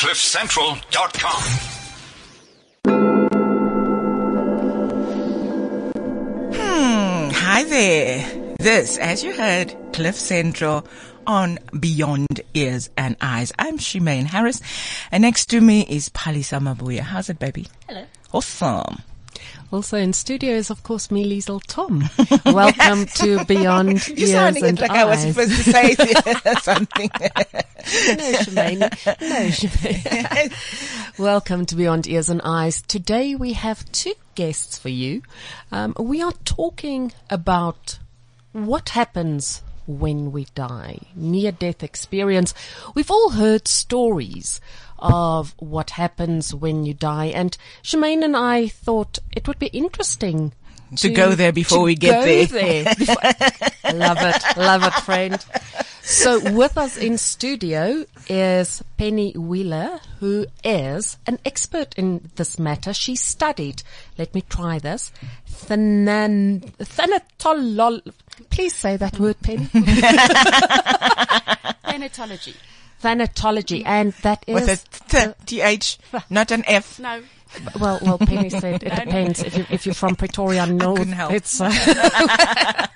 CliffCentral.com. Hmm, hi there. This, as you heard, Cliff Central on Beyond Ears and Eyes. I'm Shemaine Harris, and next to me is Palisa Mabuya. How's it, baby? Hello. Awesome. Also in studio is, of course, me, Liesel Tom. Welcome to Beyond You're Ears sounding and it like Eyes. I was supposed to say something. No, Shemaine. No, Shemaine. Welcome to Beyond Ears and Eyes. Today we have two guests for you. Um, we are talking about what happens when we die, near death experience. We've all heard stories of what happens when you die and Shemaine and I thought it would be interesting To go there before to we get go there. there. Before- love it, love it, friend. So with us in studio is Penny Wheeler, who is an expert in this matter. She studied, let me try this, thanan, thanatolol, please say that word, Penny. Thanatology. Thanatology, and that is, With a t- th, not an F. No. well, well, Penny said it depends if, you, if you're from Pretoria North. couldn't help. It's, uh,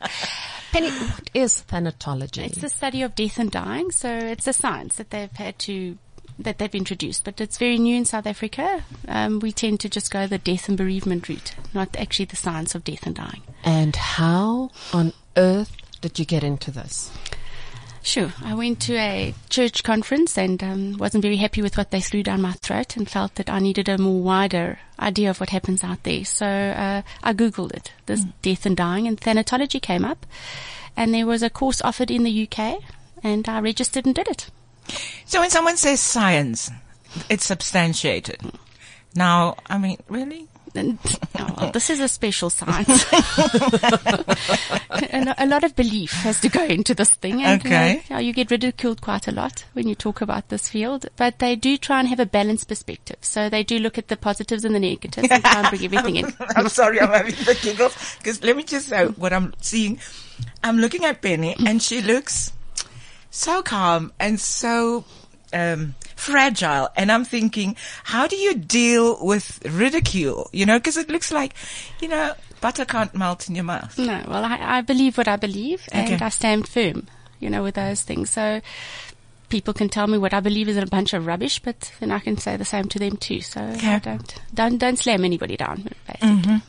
Penny, what is thanatology? It's the study of death and dying. So it's a science that they've had to, that they've introduced, but it's very new in South Africa. Um, we tend to just go the death and bereavement route, not actually the science of death and dying. And how on earth did you get into this? Sure. I went to a church conference and um, wasn't very happy with what they threw down my throat and felt that I needed a more wider idea of what happens out there. So uh, I Googled it, this death and dying, and thanatology came up. And there was a course offered in the UK, and I registered and did it. So when someone says science, it's substantiated. Now, I mean, really? Oh, this is a special science. a, a lot of belief has to go into this thing. And, Okay. uh, yeah, you get ridiculed quite a lot when you talk about this field, but they do try and have a balanced perspective. So they do look at the positives and the negatives and try and bring everything in. I'm sorry, I'm having the giggles. Because let me just say what I'm seeing. I'm looking at Penny and she looks so calm and so um, fragile. And I'm thinking, how do you deal with ridicule? You know, because it looks like, you know, butter can't melt in your mouth. No, well, I, I believe what I believe and Okay. I stand firm, you know, with those things. So people can tell me what I believe is a bunch of rubbish, but then I can say the same to them too. So Okay. Don't, don't, don't slam anybody down, basically.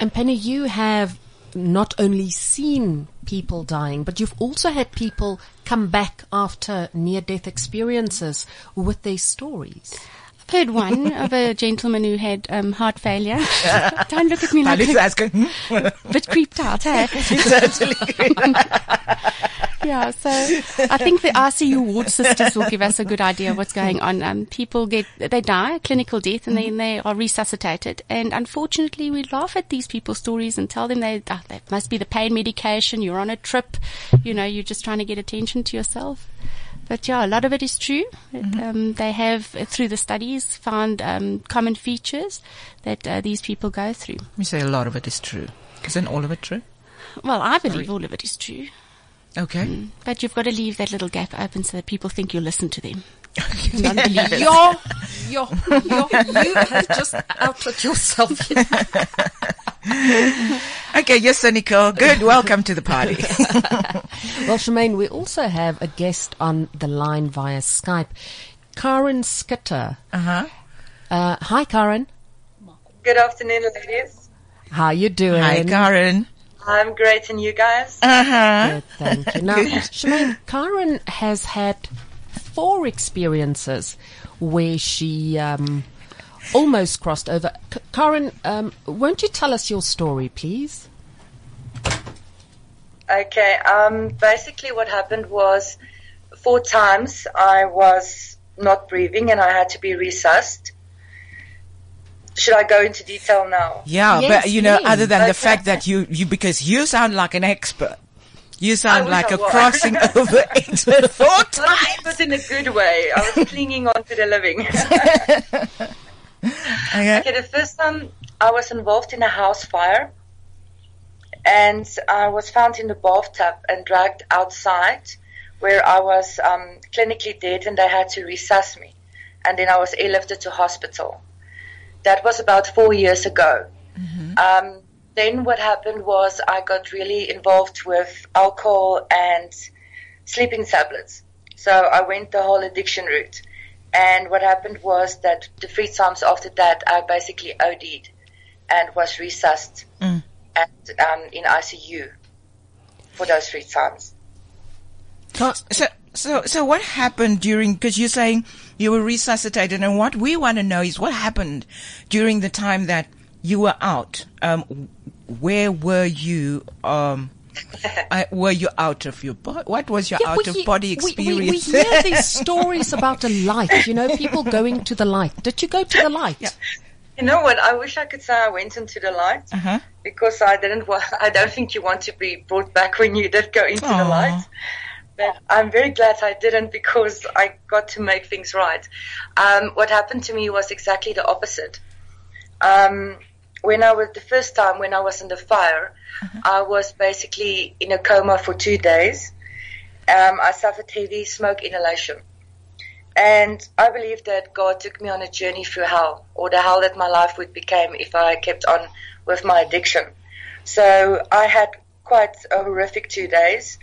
And Penny, you have not only seen people dying, but you've also had people come back after near-death experiences with their stories. Heard one of a gentleman who had um, heart failure. Don't look at me like a asking, hmm? bit creeped out, hey? certainly. Yeah, so I think the RCU ward sisters will give us a good idea of what's going on. Um, people get, they die, clinical death, and then they are resuscitated. And unfortunately, we laugh at these people's stories and tell them they, ah, that must be the pain medication, you're on a trip, you know, you're just trying to get attention to yourself. But yeah, a lot of it is true. Um, they have, uh, through the studies, found um, common features that uh, these people go through. You say a lot of it is true. Isn't all of it true? Well, I believe all of it is true. Okay. But you've got to leave that little gap open so that people think you listen to them. Non-believers. Yo, yo, yo, you have just outed yourself. Okay, you're cynical. Good. Welcome to the party. well, Shemaine, we also have a guest on the line via Skype, Karen Skitter. Uh-huh. Uh, hi, Karen. Good afternoon, ladies. How you doing? Hi, Karen. I'm great, and you guys? Uh-huh. Good, thank you. Now, Shemaine, Karen has had four experiences where she um, almost crossed over. K- Karen, um, won't you tell us your story, please? Okay. Um, basically, what happened was four times I was not breathing, and I had to be resuscitated. Should I go into detail now? Yeah, Yes, but you know, please. other than the fact that you, you, because you sound like an expert. You sound like I a was. crossing over expert four But, times. but in a good way. I was clinging on to the living. Okay. Okay, the first time I was involved in a house fire and I was found in the bathtub and dragged outside where I was um, clinically dead and they had to resuscitate me. and then I was airlifted to hospital. That was about four years ago. Um, then what happened was I got really involved with alcohol and sleeping tablets. So I went the whole addiction route. And what happened was that the three times after that, I basically OD'd and was resuscitated Mm. and um, in ICU for those three times. So, so, so what happened during, cause you're saying you were resuscitated and what we want to know is what happened during the time that you were out. Um, where were you, um, uh, were you out of your body? What was your Yeah, out we of hear- body we- We, we, hear these stories about the light, you know, people going to the light. Did you go to the light? You know what? I wish I could say I went into the light uh-huh. because I didn't. Wa- I don't think you want to be brought back when you did go into the light. But I'm very glad I didn't because I got to make things right. Um, what happened to me was exactly the opposite. Um, when I was the first time when I was in the fire, I was basically in a coma for two days. Um, I suffered heavy smoke inhalation. And I believe that God took me on a journey through hell, or the hell that my life would become if I kept on with my addiction. So I had quite a horrific two days,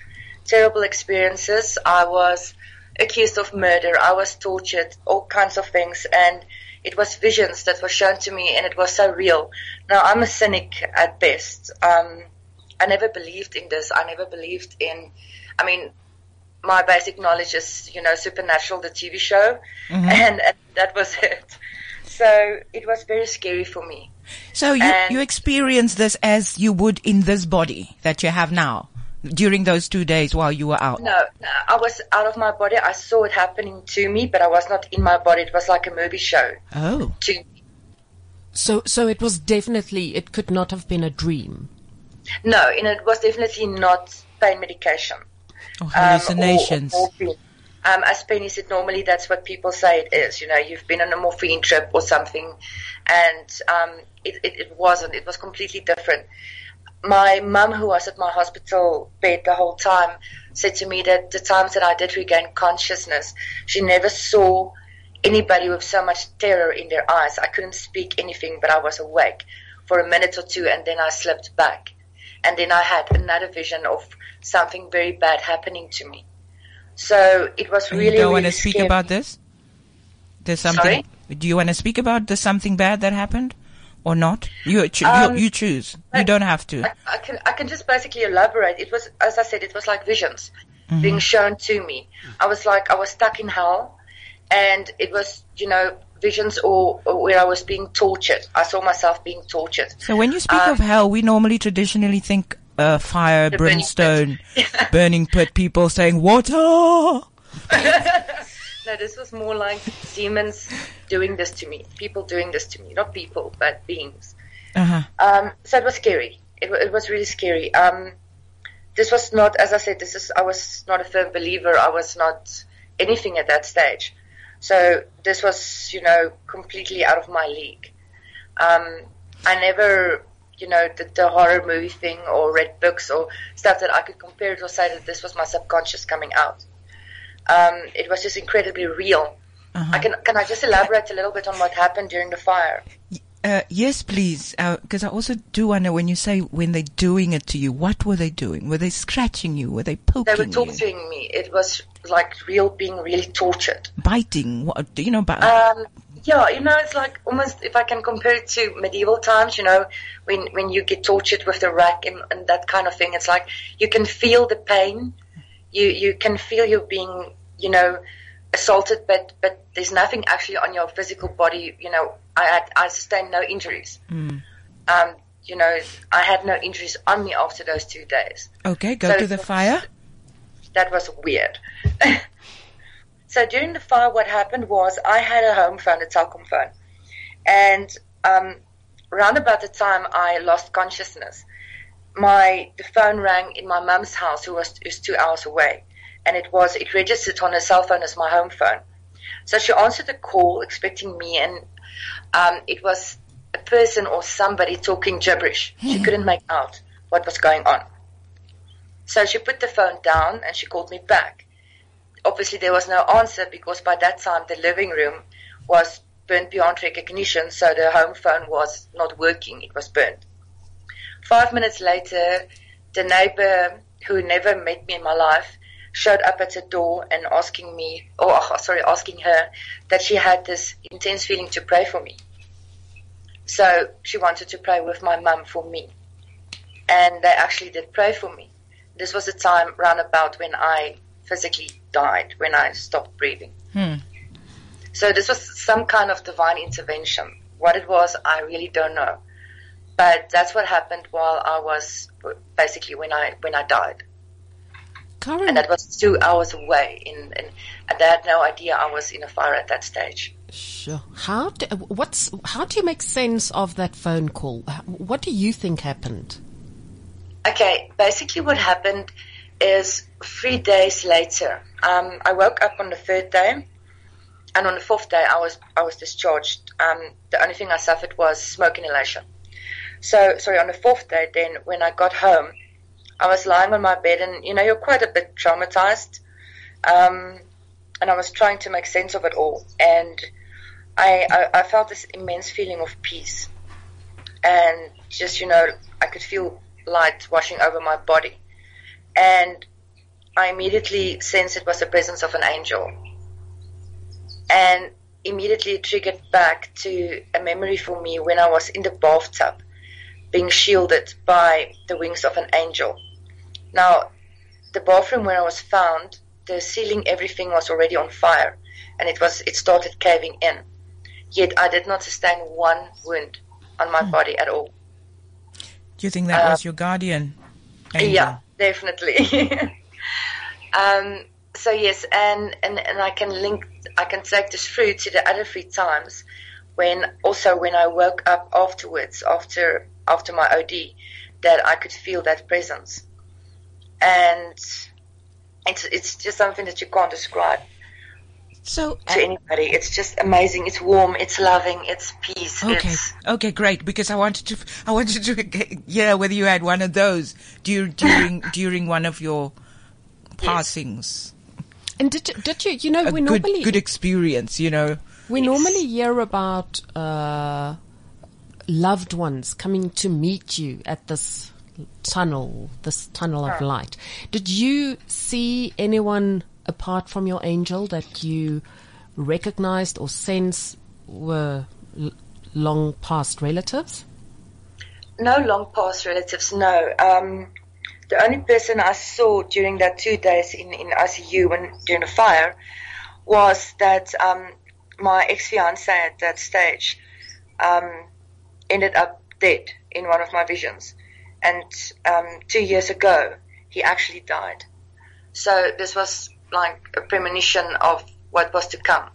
terrible experiences. I was accused of murder. I was tortured, all kinds of things, and it was visions that were shown to me, and it was so real. Now I'm a cynic at best. Um, I never believed in this. I never believed in. I mean, my basic knowledge is, you know, Supernatural, the TV show, and, and that was it. So it was very scary for me. So you, And- you experienced this as you would in this body that you have now during those two days while you were out. No, no, I was out of my body. I saw it happening to me, but I was not in my body. It was like a movie show Oh. to. So, so it was definitely, it could not have been a dream. No, and it was definitely not pain medication. Or um, hallucinations. or- or morphine. Um, as Penny said, normally that's what people say it is. You know, you've been on a morphine trip or something, and um, it, it, it wasn't. It was completely different. My mum, who was at my hospital bed the whole time, said to me that the times that I did regain consciousness, she never saw anybody with so much terror in their eyes. I couldn't speak anything, but I was awake for a minute or two, and then I slipped back. And then I had another vision of something very bad happening to me. So it was really. you don't want really to speak scary. about this? There's something. Do you want to speak about the something bad that happened, or not? You cho- Um, you, you choose. You don't have to. I, I can I can just basically elaborate. It was as I said, it was like visions Mm-hmm. being shown to me. I was like I was stuck in hell, and it was you know visions or, or where I was being tortured. I saw myself being tortured. So when you speak Um, of hell, we normally traditionally think uh, fire, The burning brimstone, burning pit. People saying water. No, this was more like demons doing this to me. People doing this to me, not people, but beings. Uh-huh. Um, so it was scary. It, it was really scary. Um, this was not, as I said, this is, I was not a firm believer. I was not anything at that stage. So this was, you know, completely out of my league. Um, I never, you know, did the horror movie thing or read books or stuff that I could compare it or say that this was my subconscious coming out. Um, it was just incredibly real. Uh-huh. I can, can I just elaborate a little bit on what happened during the fire? Uh, yes, please. Because I also do wonder when you say when they're doing it to you, what were they doing? Were they scratching you? Were they poking you? They were you? torturing me. It was like real being really tortured. Biting? What, do you know about? Um, yeah, you know, it's like almost if I can compare it to medieval times, you know, when when you get tortured with the rack and, and that kind of thing. It's like you can feel the pain. You you can feel you're being, you know, assaulted, but but there's nothing actually on your physical body. You know, I had I sustained no injuries. Mm. Um, you know, I had no injuries on me after those two days. okay, go so to the was- fire. that was weird. so during the fire, what happened was I had a home phone, a Telkom phone, and um, around about the time I lost consciousness, my the phone rang in my mum's house, who was who's two hours away, and it was it registered on her cell phone as my home phone. So she answered the call, expecting me, and um, it was a person or somebody talking gibberish. She couldn't make out what was going on. So she put the phone down and she called me back. Obviously, there was no answer because by that time the living room was burnt beyond recognition, so the home phone was not working. It was burnt. Five minutes later, the neighbor who never met me in my life showed up at the door and asking me, or oh, sorry, asking her that she had this intense feeling to pray for me. So she wanted to pray with my mum for me. And they actually did pray for me. This was a time round about when I physically died, when I stopped breathing. Hmm. So this was some kind of divine intervention. What it was, I really don't know. But that's what happened while I was basically when I when I died. Karen, and that was two hours away. In, in and they had no idea I was in a fire at that stage. Sure. How do, what's how do you make sense of that phone call? What do you think happened? Okay, basically what happened is three days later, um, I woke up on the third day, and on the fourth day I was I was discharged. Um, the only thing I suffered was smoke inhalation. So sorry, on the fourth day, then when I got home, I was lying on my bed, and you know you're quite a bit traumatized, um, and I was trying to make sense of it all, and I, I I felt this immense feeling of peace, and just you know I could feel light washing over my body, and I immediately sensed it was the presence of an angel, and immediately triggered back to a memory for me when I was in the bathtub being shielded by the wings of an angel. Now, the bathroom where I was found, the ceiling, everything was already on fire, and it was it started caving in. Yet I did not sustain one wound on my body at all. Do you think that uh, was your guardian? Angel? Yeah, definitely. um, so yes, and, and and I can link, I can take this through to the other three times when also when I woke up afterwards after after my OD that I could feel that presence and it's it's just something that you can't describe so to uh, anybody. It's just amazing. It's warm. It's loving. It's peace. Okay. It's, okay. Great. Because I wanted to, I wanted to, yeah, whether you had one of those during during during one of your passings. And did did you you know a we good, normally good experience you know we normally hear about uh, loved ones coming to meet you at this tunnel, this tunnel of light. Did you see anyone apart from your angel that you recognized or sense were l- long past relatives? No long past relatives, no. Um, the only person I saw during that two days in, in ICU when during the fire was that um, my ex fiance at that stage um, ended up dead in one of my visions and um, two years ago he actually died. So this was like a premonition of what was to come.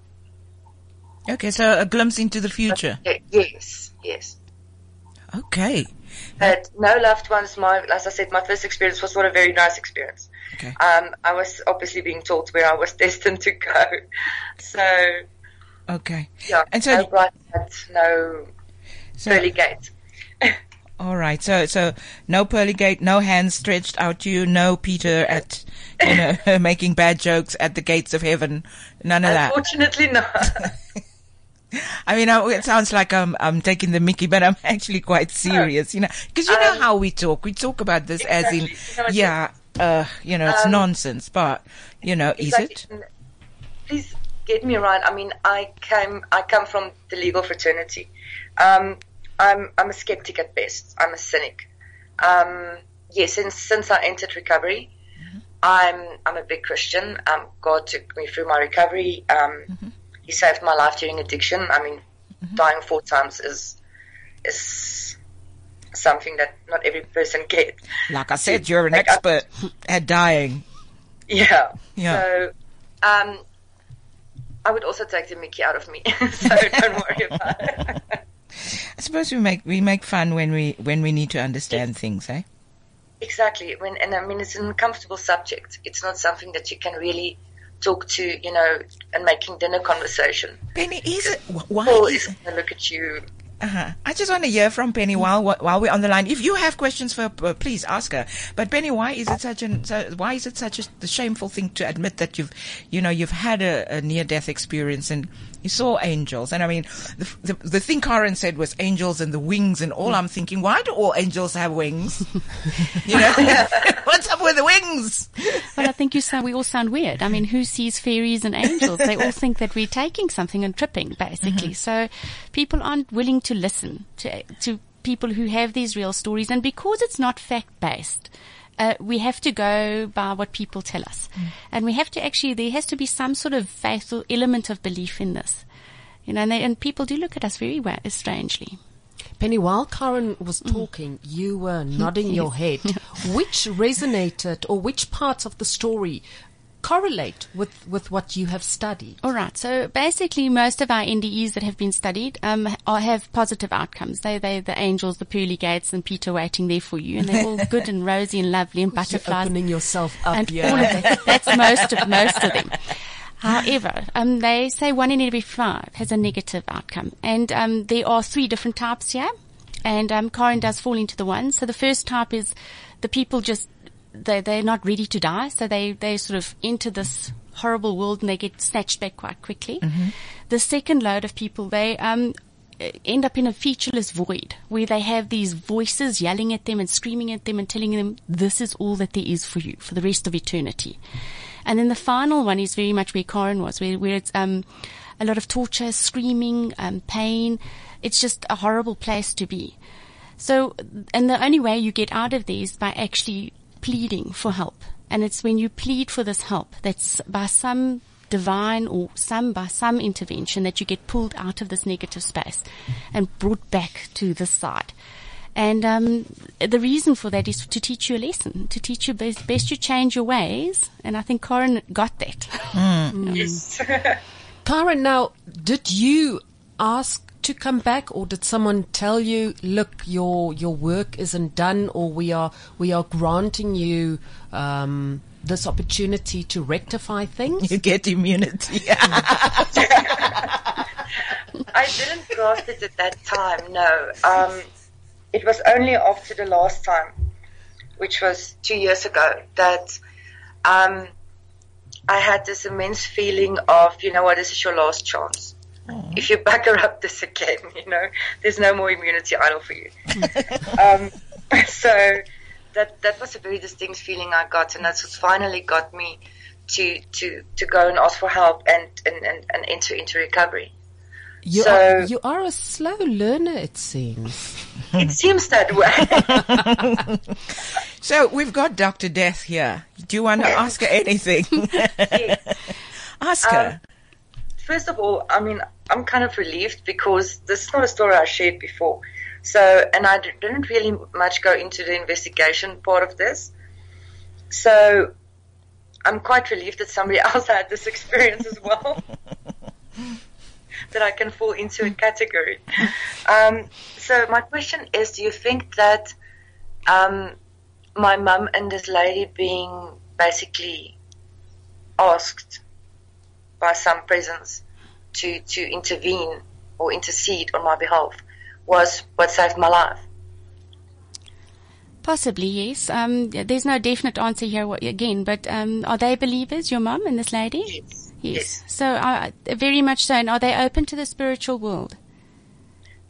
Okay, so a glimpse into the future. Yes, yes. Okay. But no loved ones. My, as I said, my first experience was not a very nice experience. Okay. Um, I was obviously being told where I was destined to go. So. Okay. Yeah. And so no bright light, no so, pearly gate. All right. So, so no pearly gate, no hands stretched out to you, no Peter at, you know, making bad jokes at the gates of heaven. None of that. Unfortunately not. I mean, it sounds like I'm, I'm taking the mickey, but I'm actually quite serious, you know, because you know um, how we talk. We talk about this exactly. as in, yeah, uh, you know, it's um, nonsense, but, you know, is it? Please get me right. I mean, I came, I come from the legal fraternity. Um, I'm I'm a skeptic at best. I'm a cynic. Um, yes, since since I entered recovery, mm-hmm. I'm I'm a big Christian. Um, God took me through my recovery. Um, mm-hmm. He saved my life during addiction. I mean, mm-hmm. dying four times is is something that not every person gets. Like I said, you're an expert at dying. Yeah. Yeah. So, um, I would also take the Mickey out of me. so don't worry about it. I suppose we make we make fun when we when we need to understand things, eh? Exactly. When and I mean it's an uncomfortable subject. It's not something that you can really talk to, you know, and making dinner conversation. Penny, is it why Paul is, is going to look at you? Uh-huh. I just want to hear from Penny while while we're on the line. If you have questions for, her, please ask her. But Penny, why is it such an why is it such a shameful thing to admit that you've you know you've had a, a near death experience and He saw angels. And I mean, the, the, the thing Karen said was angels and the wings and all. I'm thinking, why do all angels have wings? you know, what's up with the wings? Well, I think you sound, we all sound weird. I mean, who sees fairies and angels? They all think that we're taking something and tripping, basically. Mm-hmm. So people aren't willing to listen to, to people who have these real stories. And because it's not fact based, uh, we have to go by what people tell us. Mm. And we have to actually, there has to be some sort of faith or element of belief in this. You know, and, they, and people do look at us very well, strangely. Penny, while Karen was mm. talking, mm. you were nodding your head. which resonated or which parts of the story correlate with, with what you have studied? All right. So basically, most of our NDEs that have been studied um, are, have positive outcomes. They they the angels, the pearly gates, and Peter waiting there for you, and they're all good and rosy and lovely and butterflies. You're opening yourself up, and yeah. all of that. That's most of most of them. However, um, they say one in every five has a negative outcome, and um, there are three different types here. And um, Karen does fall into the one. So the first type is the people just they they're not ready to die, so they they sort of enter this horrible world and they get snatched back quite quickly. Mm-hmm. The second load of people they um end up in a featureless void where they have these voices yelling at them and screaming at them and telling them this is all that there is for you for the rest of eternity. And then the final one is very much where Karen was, where, where it's um, a lot of torture, screaming, um, pain. It's just a horrible place to be. So, and the only way you get out of these by actually pleading for help. And it's when you plead for this help that's by some divine or some by some intervention that you get pulled out of this negative space and brought back to this side. And um, the reason for that is to teach you a lesson, to teach you best, best you change your ways. And I think Karen got that. Mm. Yes. Karen, now, did you ask to come back, or did someone tell you, "Look, your your work isn't done, or we are we are granting you um, this opportunity to rectify things"? You get immunity. I didn't grasp it at that time. No, um, it was only after the last time, which was two years ago, that. Um, I had this immense feeling of, you know what, this is your last chance if you back her up this again, you know, there's no more immunity idol for you. um, so that that was a very distinct feeling I got, and that's what finally got me to to to go and ask for help and and and, and enter into recovery. You so, are you are a slow learner, it seems. it seems that way. so we've got Doctor Death here. Do you want to ask her anything? yes. Ask her. Um, first of all, I mean, I'm kind of relieved because this is not a story I shared before. So, and I didn't really much go into the investigation part of this. So, I'm quite relieved that somebody else had this experience as well. that I can fall into a category. Um, so, my question is do you think that um, my mum and this lady being basically asked by some presence to, to intervene or intercede on my behalf was what saved my life. Possibly, yes. Um, there's no definite answer here again, but um, are they believers, your mum and this lady? Yes. Yes. yes. So, uh, very much so. And are they open to the spiritual world?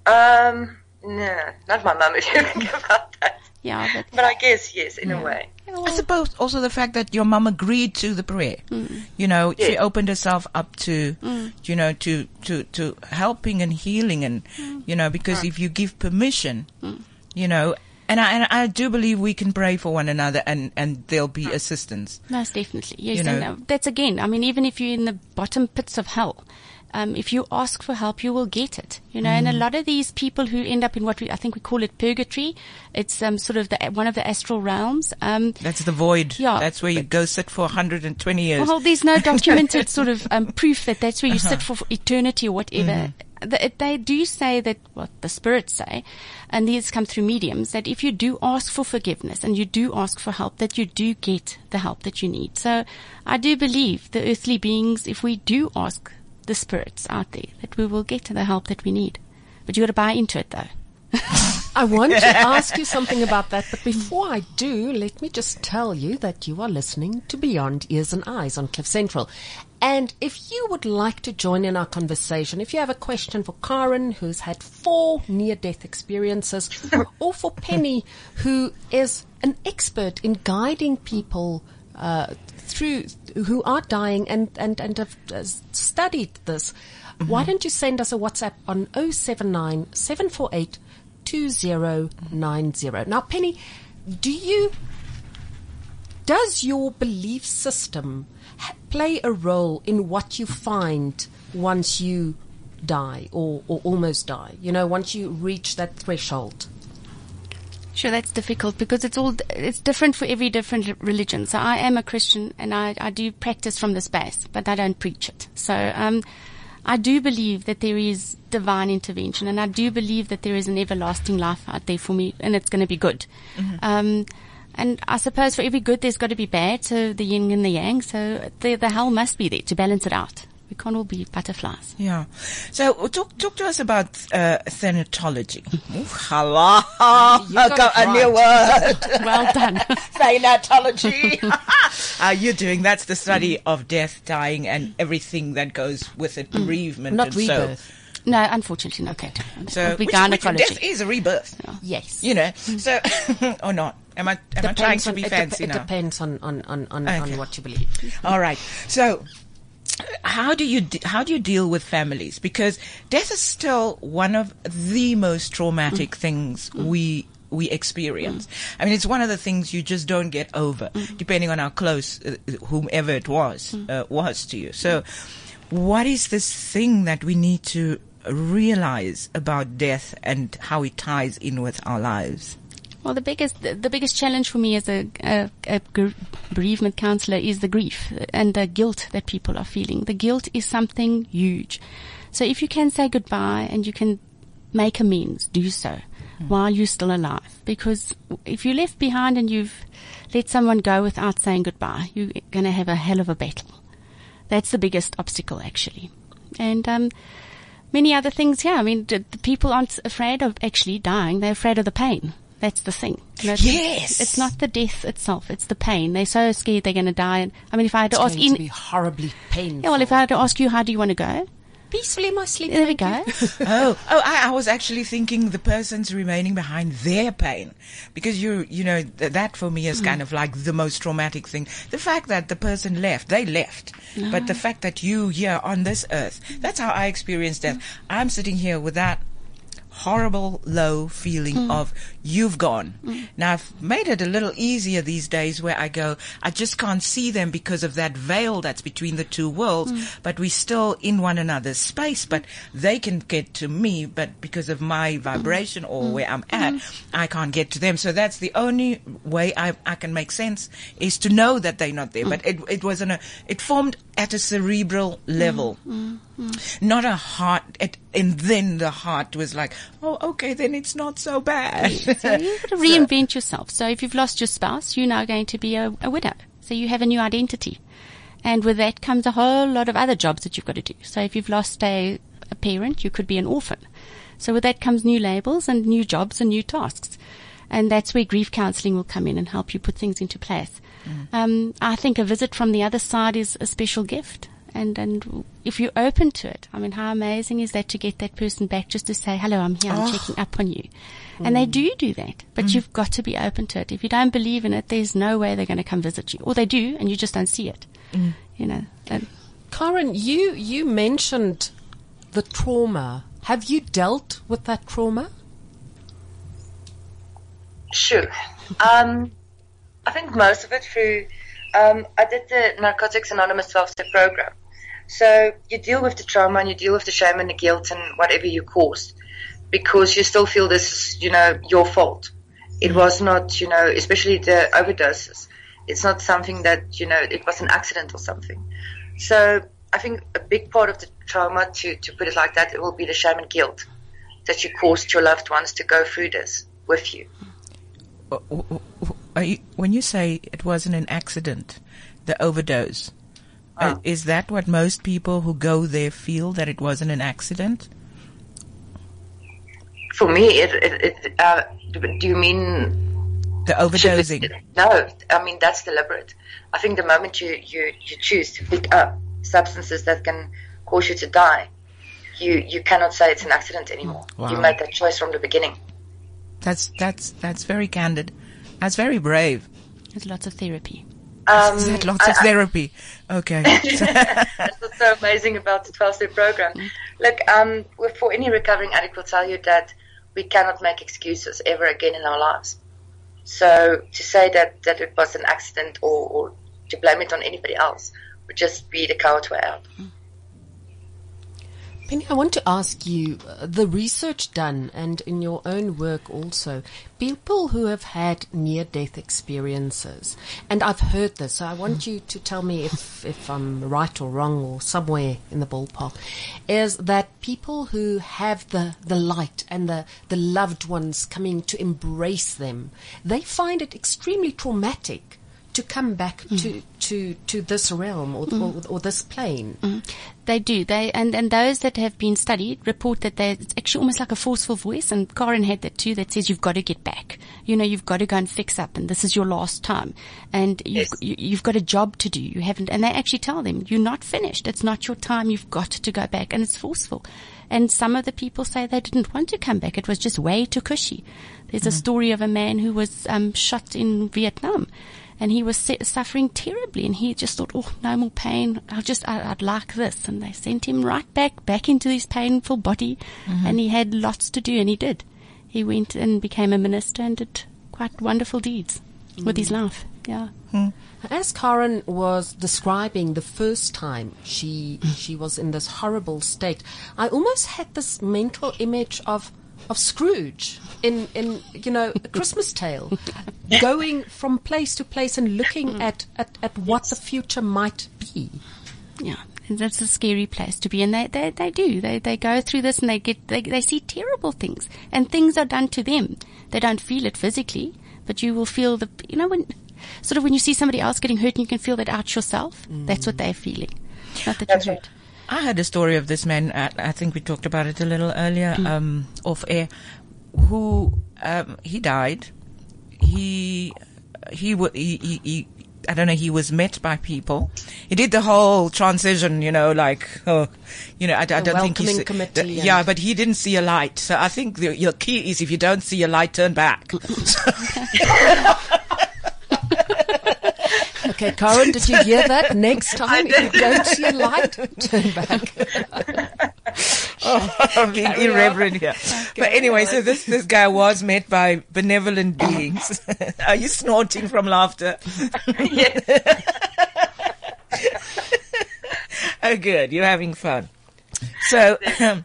Um, no, not my mum, if you think about that. Yeah, but, but I guess yes, in yeah. a way. I suppose also the fact that your mum agreed to the prayer. Mm. You know, yeah. she opened herself up to, mm. you know, to, to, to helping and healing and, mm. you know, because if you give permission, mm. you know, and I, and I do believe we can pray for one another and, and there'll be assistance. Most definitely. Yes. You know, and that's again, I mean, even if you're in the bottom pits of hell, um, if you ask for help, you will get it. You know, mm. and a mm. lot of these people who end up in what we, I think we call it purgatory, it's um, sort of the, one of the astral realms. Um, That's the void. Yeah. That's where you go sit for 120 years. Well, there's no documented sort of um, proof that that's where you uh-huh. sit for eternity or whatever. Mm. The, they do say that what the spirits say, and these come through mediums, that if you do ask for forgiveness and you do ask for help, that you do get the help that you need. So I do believe the earthly beings, if we do ask the spirits out there that we will get the help that we need. But you got to buy into it though. I want to ask you something about that, but before I do, let me just tell you that you are listening to Beyond Ears and Eyes on Cliff Central. And if you would like to join in our conversation, if you have a question for Karen, who's had four near-death experiences, or for Penny, who is an expert in guiding people uh, through who are dying and and and have uh, studied this, mm-hmm. why don't you send us a WhatsApp on 079 748 2090. Now, Penny, do you does your belief system play a role in what you find once you die or, or almost die? You know, once you reach that threshold? Sure, that's difficult because it's all it's different for every different religion. So I am a Christian and I, I do practice from the space, but I don't preach it. So um, I do believe that there is divine intervention, and I do believe that there is an everlasting life out there for me, and it's going to be good. Mm-hmm. Um, and I suppose for every good, there's got to be bad. So the yin and the yang. So the the hell must be there to balance it out. We can't all be butterflies. Yeah. So talk talk to us about uh, thanatology. Hala, a new word. well done. thanatology. Are you doing? That's the study of death, dying, and everything that goes with it, mm. bereavement, not and rebirth. So. No, unfortunately not. Okay. So, which, which, death is a rebirth. Yeah. Yes. You know, so, or not. Am I, am depends I trying to on, be it fancy It now? depends on, on, on, on, okay. on what you believe. All right. So, how do you de- how do you deal with families because death is still one of the most traumatic mm. things mm. we we experience. Mm. I mean, it's one of the things you just don't get over, mm. depending on how close uh, whomever it was mm. uh, was to you. So, what is this thing that we need to realize about death and how it ties in with our lives? Well, the biggest the biggest challenge for me as a, a, a, bereavement counselor is the grief and the guilt that people are feeling. The guilt is something huge. So if you can say goodbye and you can make amends, do so mm. while you're still alive. Because if you're left behind and you've let someone go without saying goodbye, you're going to have a hell of a battle. That's the biggest obstacle, actually. And um, many other things. Yeah, I mean, the people aren't afraid of actually dying; they're afraid of the pain. That's the thing. You know, yes. It's not the death itself. It's the pain. They're so scared they're going to die. And I mean, if I had it's to ask, in, to be horribly painful. Yeah, well, if I had to ask you, how do you want to go? Peacefully in my sleep. There we go. oh, oh, I, I, was actually thinking the person's remaining behind their pain, because you, you know, th- that for me is mm. kind of like the most traumatic thing. The fact that the person left, they left, no. but the fact that you here on this earth, that's how I experienced death. Mm. I'm sitting here with that horrible low feeling mm. of you've gone. Mm. Now I've made it a little easier these days where I go, I just can't see them because of that veil that's between the two worlds, mm. but we're still in one another's space, but they can get to me, but because of my vibration or mm. where I'm at, mm. I can't get to them. So that's the only way I, I can make sense is to know that they're not there. Mm. But it, it wasn't a, it formed at a cerebral level. Mm, mm, mm. Not a heart, it, and then the heart was like, oh, okay, then it's not so bad. so you've got to reinvent so. yourself. So if you've lost your spouse, you're now going to be a, a widow. So you have a new identity. And with that comes a whole lot of other jobs that you've got to do. So if you've lost a, a parent, you could be an orphan. So with that comes new labels and new jobs and new tasks. And that's where grief counseling will come in and help you put things into place. Mm. Um, I think a visit from the other side is a special gift and and if you're open to it, I mean, how amazing is that to get that person back just to say, "Hello, I'm here. I'm oh. checking up on you," mm. and they do do that. But mm. you've got to be open to it. If you don't believe in it, there's no way they're going to come visit you, or they do, and you just don't see it. Mm. You know. And Karen, you you mentioned the trauma. Have you dealt with that trauma? Sure. Um, I think most of it through. Um, I did the Narcotics Anonymous 12 step program. So you deal with the trauma and you deal with the shame and the guilt and whatever you caused because you still feel this is, you know, your fault. It mm-hmm. was not, you know, especially the overdoses. It's not something that, you know, it was an accident or something. So I think a big part of the trauma, to, to put it like that, it will be the shame and guilt that you caused your loved ones to go through this with you. When you say it wasn't an accident, the overdose, uh, is that what most people who go there feel that it wasn't an accident? For me, it, it, it uh, do you mean The overdosing. No, I mean that's deliberate. I think the moment you, you, you choose to pick up substances that can cause you to die, you, you cannot say it's an accident anymore. Wow. You made that choice from the beginning. That's that's that's very candid. That's very brave. There's lots of therapy. Um, Is that lots of I- I- therapy? Okay. That's what's so amazing about the 12 step program. Look, um, for any recovering addict, will tell you that we cannot make excuses ever again in our lives. So to say that, that it was an accident or, or to blame it on anybody else would just be the coward's way out. Penny, I want to ask you uh, the research done and in your own work also, people who have had near death experiences, and I've heard this, so I want you to tell me if, if I'm right or wrong or somewhere in the ballpark, is that people who have the, the light and the, the loved ones coming to embrace them, they find it extremely traumatic to come back mm. to, to, to this realm or, mm. or, or this plane. Mm. They do. They and, and those that have been studied report that they it's actually almost like a forceful voice. And Karen had that too. That says you've got to get back. You know, you've got to go and fix up, and this is your last time. And you've, Yes. you, you've got a job to do. You haven't. And they actually tell them you're not finished. It's not your time. You've got to go back, and it's forceful. And some of the people say they didn't want to come back. It was just way too cushy. There's a story of a man who was um, shot in Vietnam and he was suffering terribly and he just thought oh no more pain. I'll just I, i'd like this. And they sent him right back back into his painful body. Mm-hmm. And he had lots to do and he did. He went and became a minister and did quite wonderful deeds with his mm. life. Yeah. Hmm. As Karen was describing the first time she she was in this horrible state, I almost had this mental image of of Scrooge in in you know a Christmas Tale, going from place to place and looking at, at, at what the future might be. yeah and that's a scary place to be. And they, they, they do. They, they go through this and they get they, they see terrible things. And things are done to them. They don't feel it physically but you will feel the you know when sort of when you see somebody else getting hurt and you can feel that out yourself that's what mm. they're feeling. Not that That's you're right. hurt I had a story of this man. uh, I think we talked about it a little earlier, um, off air. Who um, he died. He he, wa he he he. I don't know. He was met by people. He did the whole transition, you know, like, oh, you know, I, I don't think he's, committee yeah, but he didn't see a light. So I think the, your key is if you don't see a light, turn back. Okay, Karen, did you hear that? Next time, if you don't see a light, turn back. Oh, I'm being irreverent here. But anyway, so this, this guy was met by benevolent beings. Are you snorting from laughter? oh, good. You're having fun. So,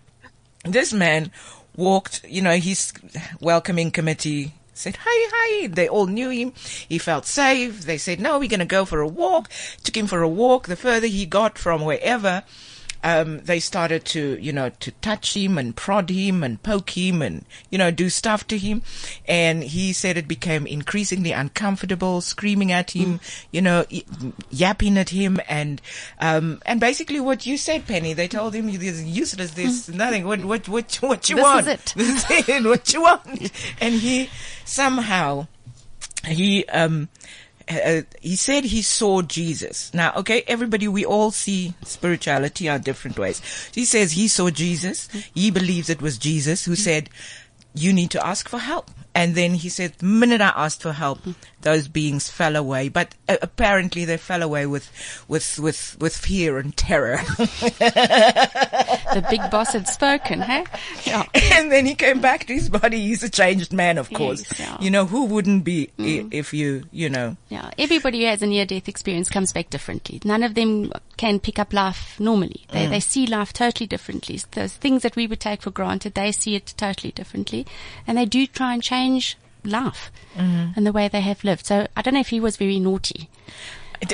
this man walked, you know, his welcoming committee said, hi, hi. They all knew him. He felt safe. They said, no, we're going to go for a walk. Took him for a walk. The further he got from wherever, um, they started to, you know, to touch him and prod him and poke him and, you know, do stuff to him. And he said it became increasingly uncomfortable, screaming at him, you know, yapping at him and, um, and basically what you said, Penny, they told him this is useless, this, nothing, what, what, what, what you This is want? it. This is it, what you want? And he somehow, he, um, uh, he said he saw Jesus. Now, okay, everybody, we all see spirituality in different ways. He says he saw Jesus. He believes it was Jesus who said, you need to ask for help. And then he said, the minute I asked for help, those beings fell away. But uh, apparently they fell away with, with, with, with fear and terror. the big boss had spoken hey yeah and then he came back to his body. He's a changed man, of course. Yes, yeah. You know, who wouldn't be i- if you, you know, Yeah, everybody who has a near-death experience comes back differently. None of them can pick up life normally. They, they see life totally differently. Those things that we would take for granted, they see it totally differently. And they do try and change life mm. and the way they have lived. So I don't know if he was very naughty.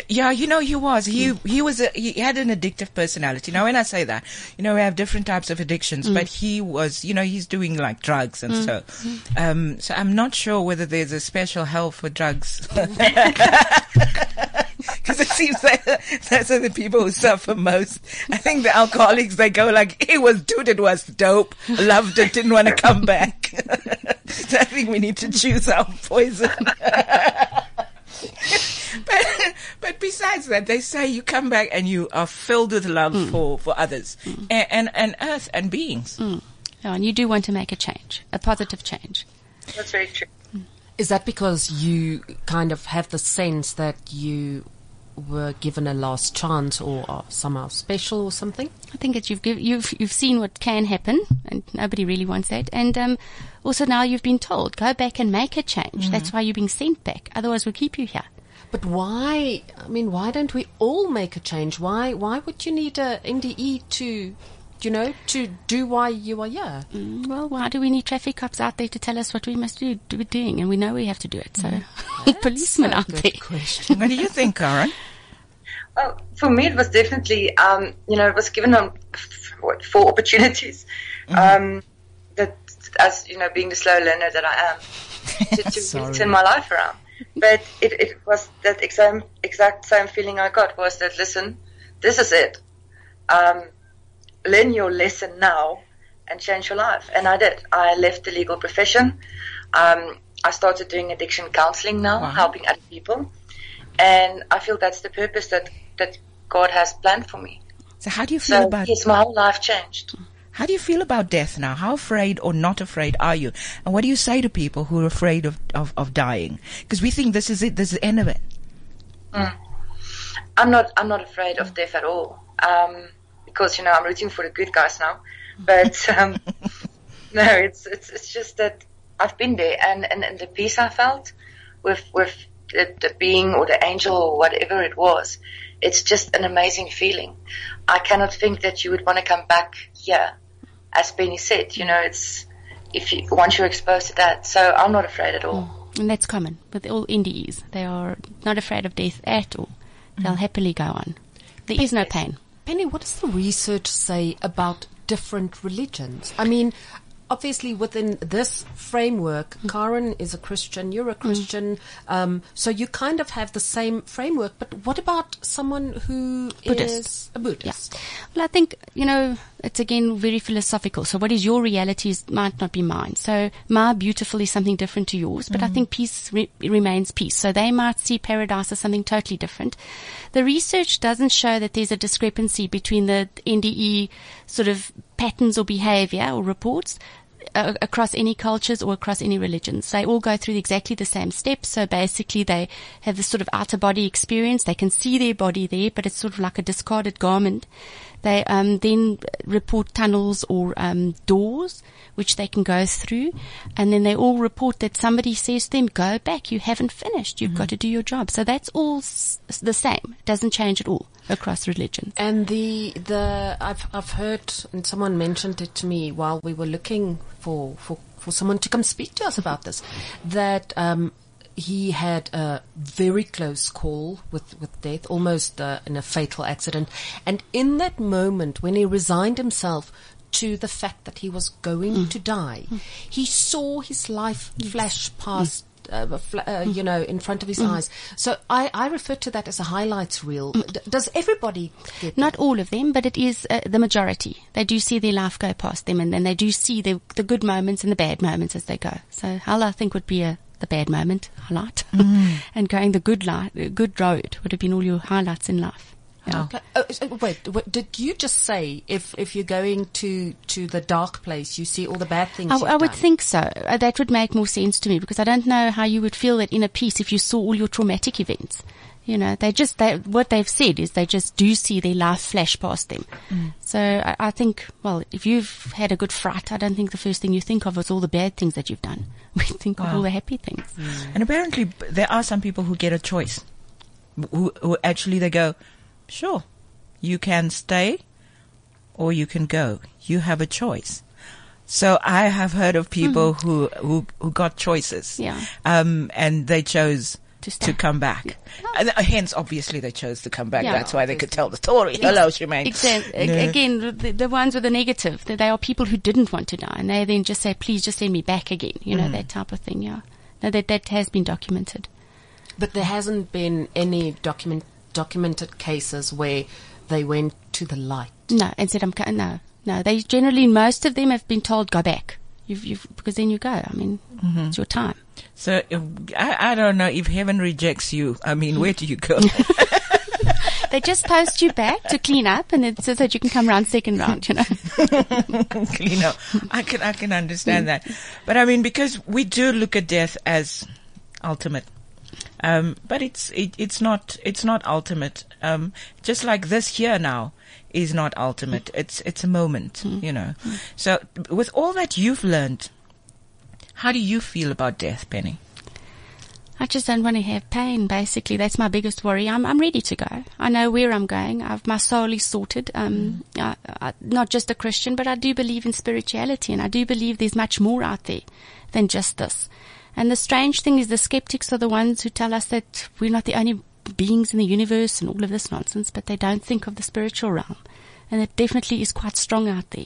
Yeah, you know, he was. He he was. A, he had an addictive personality. Now, when I say that, you know, we have different types of addictions, but mm. he was. You know, he's doing like drugs and so. Mm-hmm. Um, so I'm not sure whether there's a special hell for drugs. because it seems that that's the people who suffer most. I think the alcoholics they go like, "It was dude, it was dope, loved it, didn't want to come back." so I think we need to choose our poison. but, but besides that, they say you come back and you are filled with love Mm. for, for others mm. and, and, and earth and beings. Yeah, and you do want to make a change, a positive change. That's very true. Mm. Is that because you kind of have the sense that you were given a last chance or are somehow special or something? I think that you've giv you've you've seen what can happen, and nobody really wants that. And um, also now you've been told go back and make a change. That's why you're being sent back. Otherwise, we'll keep you here. But why? I mean, why don't we all make a change? Why? Why would you need a NDE to, you know, to do why you are here? Mm, Well, why do we need traffic cops out there to tell us what we must do, do doing? And we know we have to do it. So, policemen out Good there. question. What do you think, Karen? Well, for me, it was definitely, um, you know, it was given on what four opportunities. Um, that, as you know, being the slow learner that I am, to, to really turn my life around. But it, it was that exam, exact same feeling I got was that listen, this is it. Um, learn your lesson now and change your life. And I did. I left the legal profession. Um, I started doing addiction counseling now, Wow. helping other people. And I feel that's the purpose that, that God has planned for me. So how do you feel So about yes, my whole life changed. how do you feel about death now? How afraid or not afraid are you? And what do you say to people who are afraid of, of, of dying? Because we think this is it, this is the end of it. I'm not I'm not afraid of death at all. Um, because you know I'm rooting for the good guys now. But um, no, it's it's it's just that I've been there and, and, and the peace I felt with with the, the being or the angel or whatever it was. It's just an amazing feeling. I cannot think that you would want to come back here, as Benny said. You know, it's if you once you're exposed to that. So I'm not afraid at all. And that's common with all NDEs. They are not afraid of death at all. They'll happily go on. There is no pain. Penny, what does the research say about different religions? I mean, obviously within this framework, mm. Karen is a Christian, you're a mm. Christian, um, so you kind of have the same framework. But what about someone who is Buddhist. a Buddhist? Well, I think, you know, it's again very philosophical. So what is your reality is, might not be mine. So my beautiful is something different to yours, but I mm. think peace re- remains peace. So they might see paradise as something totally different. The research doesn't show that there's a discrepancy between the NDE sort of patterns or behavior or reports uh, across any cultures or across any religions. They all go through exactly the same steps. So basically they have this sort of outer body experience. They can see their body there, but it's sort of like a discarded garment. They um, then report tunnels or um, doors which they can go through, and then they all report that somebody says to them, "Go back. You haven't finished. You've got to do your job." So that's all s- the same. It doesn't change at all across religions. And the the I've I've heard and someone mentioned it to me while we were looking for for, for someone to come speak to us about this that um, he had a very close call with with death, almost uh, in a fatal accident, and in that moment when he resigned himself. To the fact that he was going to die, he saw his life flash past uh, fl- uh, you know, in front of his eyes. So I, I refer to that as a highlights reel. D- does everybody get Not all of them, but it is uh, the majority. They do see their life go past them, and then they do see the the good moments and the bad moments as they go. So Hal, I think, would be a the bad moment highlight, and going the good light, good road would have been all your highlights in life. Yeah. Okay. Oh, wait, wait, did you just say if, if you're going to, to the dark place, you see all the bad things? I, I would done? think so. Uh, that would make more sense to me because I don't know how you would feel that inner peace if you saw all your traumatic events. You know, they just, they, what they've said is they just do see their life flash past them. So I, I think, well, if you've had a good fright, I don't think the first thing you think of is all the bad things that you've done. We think of all the happy things. And apparently, there are some people who get a choice. Who, who actually they go, sure, you can stay or you can go. You have a choice. So I have heard of people who, who who got choices. Yeah. Um, and they chose To to, come back. And uh, hence, obviously, they chose to come back. Yeah. That's why they could tell the story. Hello, Shemaine. Exactly. No. Again, the, the ones with the negative, that they are people who didn't want to die, and they then just say, "Please, just send me back again." You know that type of thing. Yeah, no, that that has been documented. But there hasn't been any document documented cases where they went to the light? No, and said, I'm, co- no, no. They generally, most of them have been told, go back. You've, you've, because then you go. I mean, mm-hmm. it's your time. So if, I, I don't know if heaven rejects you. I mean, where do you go? They just post you back to clean up and it's so that you can come round second round, you know. you know, I can I can understand that, but I mean because we do look at death as ultimate, um, but it's it, it's not it's not ultimate. Um, just like this here now is not ultimate. It's it's a moment, you know. So with all that you've learned, how do you feel about death, Penny? I just don't want to have pain, basically. That's my biggest worry. I'm, I'm ready to go. I know where I'm going. I've, my soul is sorted. Um, I, I, not just a Christian, but I do believe in spirituality and I do believe there's much more out there than just this. And the strange thing is the skeptics are the ones who tell us that we're not the only beings in the universe and all of this nonsense, but they don't think of the spiritual realm. And it definitely is quite strong out there.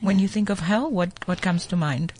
When you think of hell, what what comes to mind?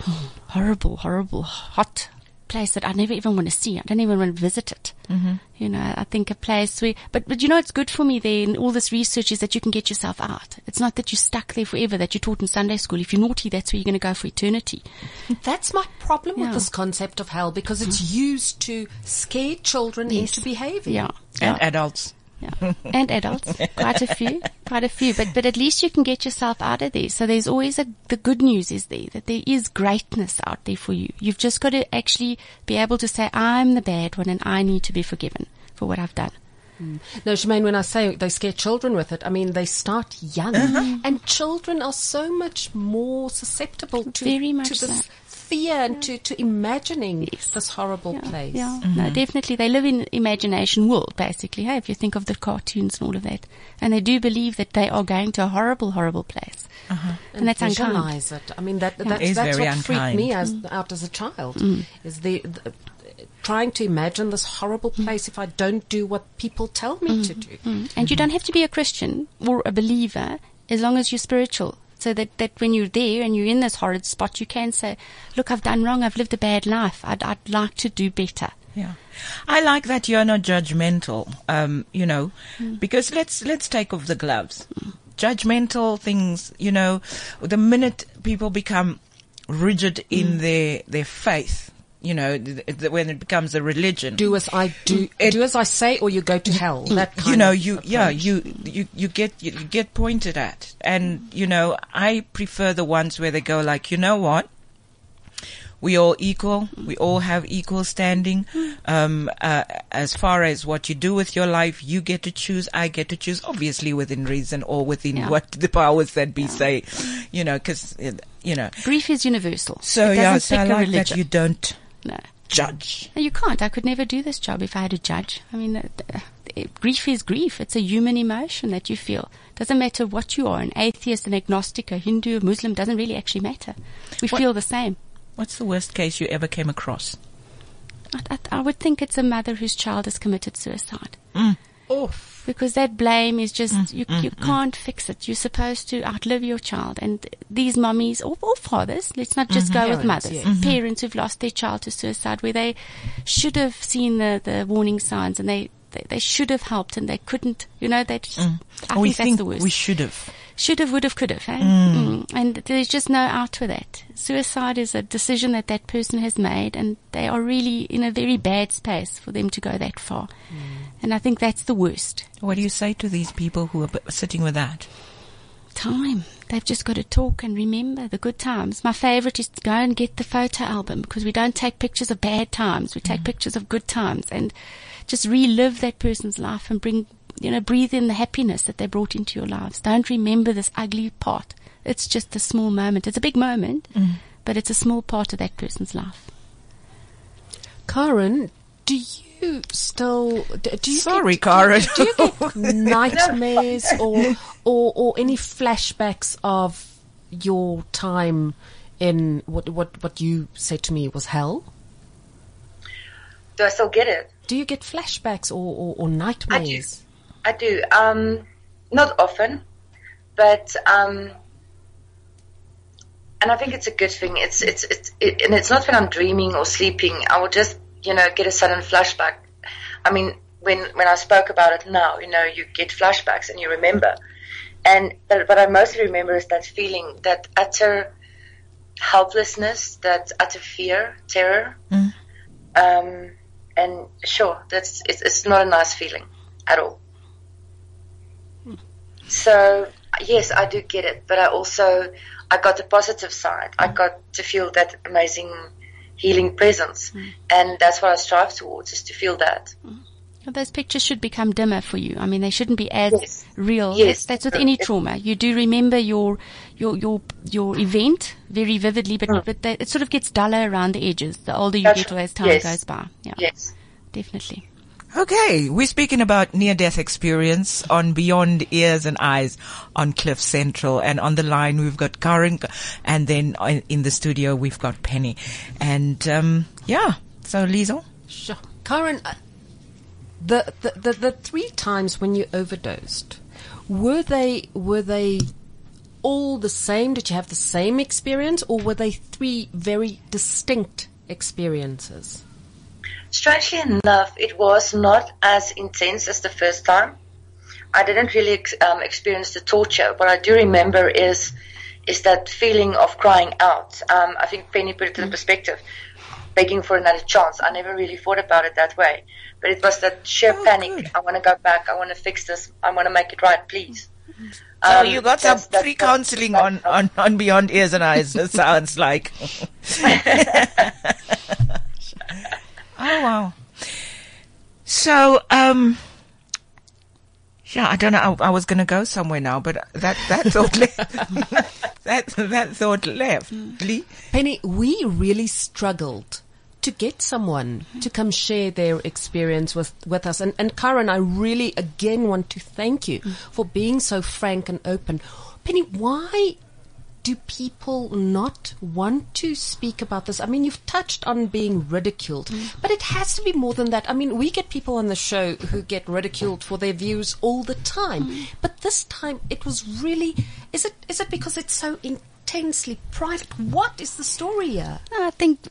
horrible, horrible, hot place that I never even want to see. I don't even want to visit it. Mm-hmm. You know, I think a place where, but, but you know, it's good for me there in all this research is that you can get yourself out. It's not that you're stuck there forever, that you're taught in Sunday school. If you're naughty, that's where you're going to go for eternity. That's my problem with this concept of hell because it's used to scare children into behaving. Yeah. And yeah. adults. Yeah. And adults. Quite a few. Quite a few. But, but at least you can get yourself out of there. So there's always a, the good news is there, that there is greatness out there for you. You've just got to actually be able to say, I'm the bad one and I need to be forgiven for what I've done. Mm. No, Shemaine, when I say they scare children with it, I mean they start young, uh-huh. and children are so much more susceptible to, Very much to this so. Fear and to, to imagining this horrible Yeah, place. Yeah, no, definitely. They live in imagination world, basically. Hey, if you think of the cartoons and all of that, and they do believe that they are going to a horrible, horrible place, and, that's unkind. visualize it. I mean, that, that's, that's very what freaked me as, Mm. out as a child. Mm. Is the, the trying to imagine this horrible Mm. place if I don't do what people tell me to mm-hmm. do. Mm. And you don't have to be a Christian or a believer as long as you're spiritual. So that, that when you're there and you're in this horrid spot, you can say, look, I've done wrong. I've lived a bad life. I'd, I'd like to do better. Yeah. I like that you're not judgmental, um, you know, because let's, let's take off the gloves. Judgmental things, you know, the minute people become rigid in their, their faith, you know, th- th- when it becomes a religion. Do as I do, It- do as I say, or you go to hell. That kind you know, of you, yeah, you, you, you get, you, you get pointed at. And, you know, I prefer the ones where they go like, you know what? We all equal. We all have equal standing. Um, uh, as far as what you do with your life, you get to choose. I get to choose, obviously within reason or within Yeah. what the powers that be say, you know, cause, uh, you know, Grief is universal. so yeah, so I like that you don't no. judge. No, You can't. I could never do this job if I had a judge. I mean, uh, it- grief is grief. It's a human emotion that you feel. Doesn't matter what you are, an atheist, an agnostic, a Hindu, a Muslim, doesn't really actually matter. We What- feel the same. What's the worst case you ever came across? I, I, I would think it's a mother whose child has committed suicide. Oof. Because that blame is just, mm, you, mm, you mm. can't fix it. You're supposed to outlive your child. And these mummies, or, or fathers, let's not just go mm-hmm. with mothers, yes. Mm-hmm. Mm-hmm. parents who've lost their child to suicide, where they should have seen the, the warning signs and they, they, they should have helped and they couldn't, you know, they just, I we think that's the worst. we should have. Should have, would have, could have. Eh? Mm. And there's just no out for that. Suicide is a decision that that person has made, and they are really in a very bad space for them to go that far. And I think that's the worst. What do you say to these people who are sitting with that? Time. They've just got to talk and remember the good times. My favorite is to go and get the photo album because we don't take pictures of bad times. We take mm. pictures of good times and just relive that person's life and bring, you know, breathe in the happiness that they brought into your lives. Don't remember this ugly part. It's just a small moment. It's a big moment, mm. but it's a small part of that person's life. Karen, do you still do do you Sorry, get, Karen. Do you get nightmares or, or or any flashbacks of your time in what what what you said to me was hell? Do I still get it? Do you get flashbacks or, or, or I do. nightmares? I do. Um, not often, but um, and I think it's a good thing. It's it's it's it, and it's not when I'm dreaming or sleeping. I will just you know get a sudden flashback. I mean, when when I spoke about it now, you know, you get flashbacks and you remember. And but what I mostly remember is that feeling, that utter helplessness, that utter fear, terror. Mm. Um, and sure, that's it's, it's not a nice feeling at all. So yes, I do get it, but I also I got the positive side. I got to feel that amazing healing presence, mm. and that's what I strive towards: is to feel that. Mm. Well, Those pictures should become dimmer for you. I mean, they shouldn't be as Yes. real. Yes. That's, that's with any trauma. You do remember your your your your event very vividly, but mm. but they, it sort of gets duller around the edges the older you That's get or as time Yes. goes by. Yeah, Yes. definitely. Okay, we're speaking about near-death experience on Beyond Ears and Eyes on Cliff Central, and on the line we've got Karen, and then in the studio we've got Penny, and um, yeah. So Liesel, Sure. Karen, uh, the, the, the, the three times when you overdosed, were they, were they all the same? Did you have the same experience or were they three very distinct experiences? Strangely enough, it was not as intense as the first time. I didn't really ex- um, experience the torture. What I do remember is is that feeling of crying out. Um, I think Penny put it in perspective, begging for another chance. I never really thought about it that way, but it was that sheer Oh, panic. good. I want to go back. I want to fix this. I want to make it right, please. so Um, you got some free counseling on, on on Beyond Ears and Eyes. It sounds like. oh wow. So um. Yeah, I don't know. I, I was going to go somewhere now, but that that thought left. that that thought left. Mm. Lee? Penny, we really struggled to get someone mm-hmm. to come share their experience with, with us. And, and Karen, I really again want to thank you mm. for being so frank and open. Penny, why do people not want to speak about this? I mean, you've touched on being ridiculed, mm. but it has to be more than that. I mean, we get people on the show who get ridiculed for their views all the time, mm. but this time it was really, is it, is it because it's so intensely private? What is the story here? No, I think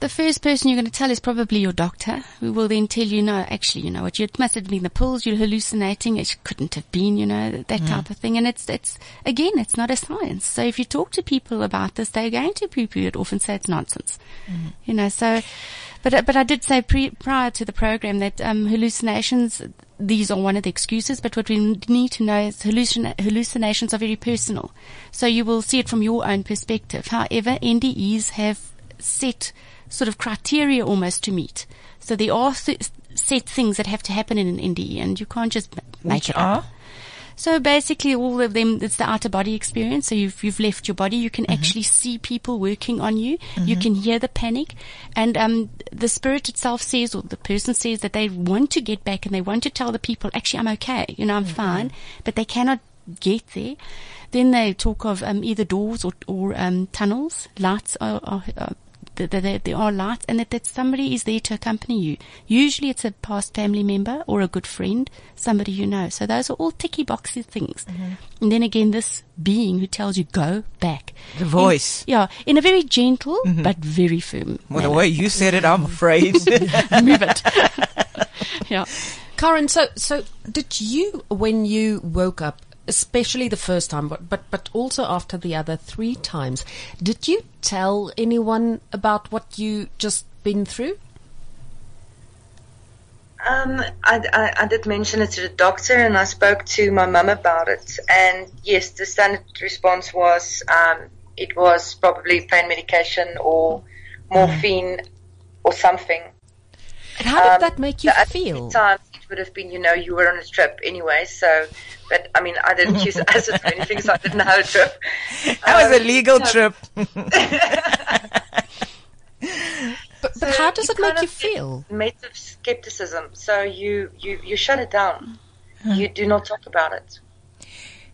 the first person you're going to tell is probably your doctor, who will then tell you, no, actually, you know what, you it must have been the pills, you're hallucinating, it couldn't have been, you know, that type of thing. And it's, it's, again, it's not a science. So if you talk to people about this, they're going to poo-poo it off and say it's nonsense. You know, so, but, but I did say pre, prior to the program that, um, hallucinations, these are one of the excuses, but what we need to know is hallucina- hallucinations are very personal. So you will see it from your own perspective. However, NDEs have set sort of criteria almost to meet. So there are th- set things that have to happen in an NDE and you can't just ma- make Which it are? So basically all of them, it's the outer body experience. So you've, you've left your body. You can Mm-hmm. actually see people working on you. You can hear the panic and, um, the spirit itself says or the person says that they want to get back and they want to tell the people, actually, I'm okay. You know, I'm Mm-hmm. fine, but they cannot get there. Then they talk of, um, either doors or, or, um, tunnels. Lights are, are, are that there, there are lights and that, that somebody is there to accompany you. Usually it's a past family member or a good friend, somebody you know. So those are all ticky boxy things. Mm-hmm. And then again, this being who tells you go back. The voice. Yeah, in a very gentle mm-hmm. but very firm Well, the way you said it, I'm afraid. Move it. yeah. Karen, so so did you when you woke up, especially the first time, but but but also after the other three times, did you tell anyone about what you just been through? Um, I, I, I did mention it to the doctor, and I spoke to my mum about it. And yes, the standard response was um, it was probably pain medication or morphine or something. And how did Um, that make you feel? Times it would have been, you know, you were on a trip anyway. So, but I mean, I didn't use acid or anything, so I didn't have a trip. that was a Um, legal so- trip. But, but how does you it make you feel? get of skepticism. So you, you, you shut it down. You do not talk about it.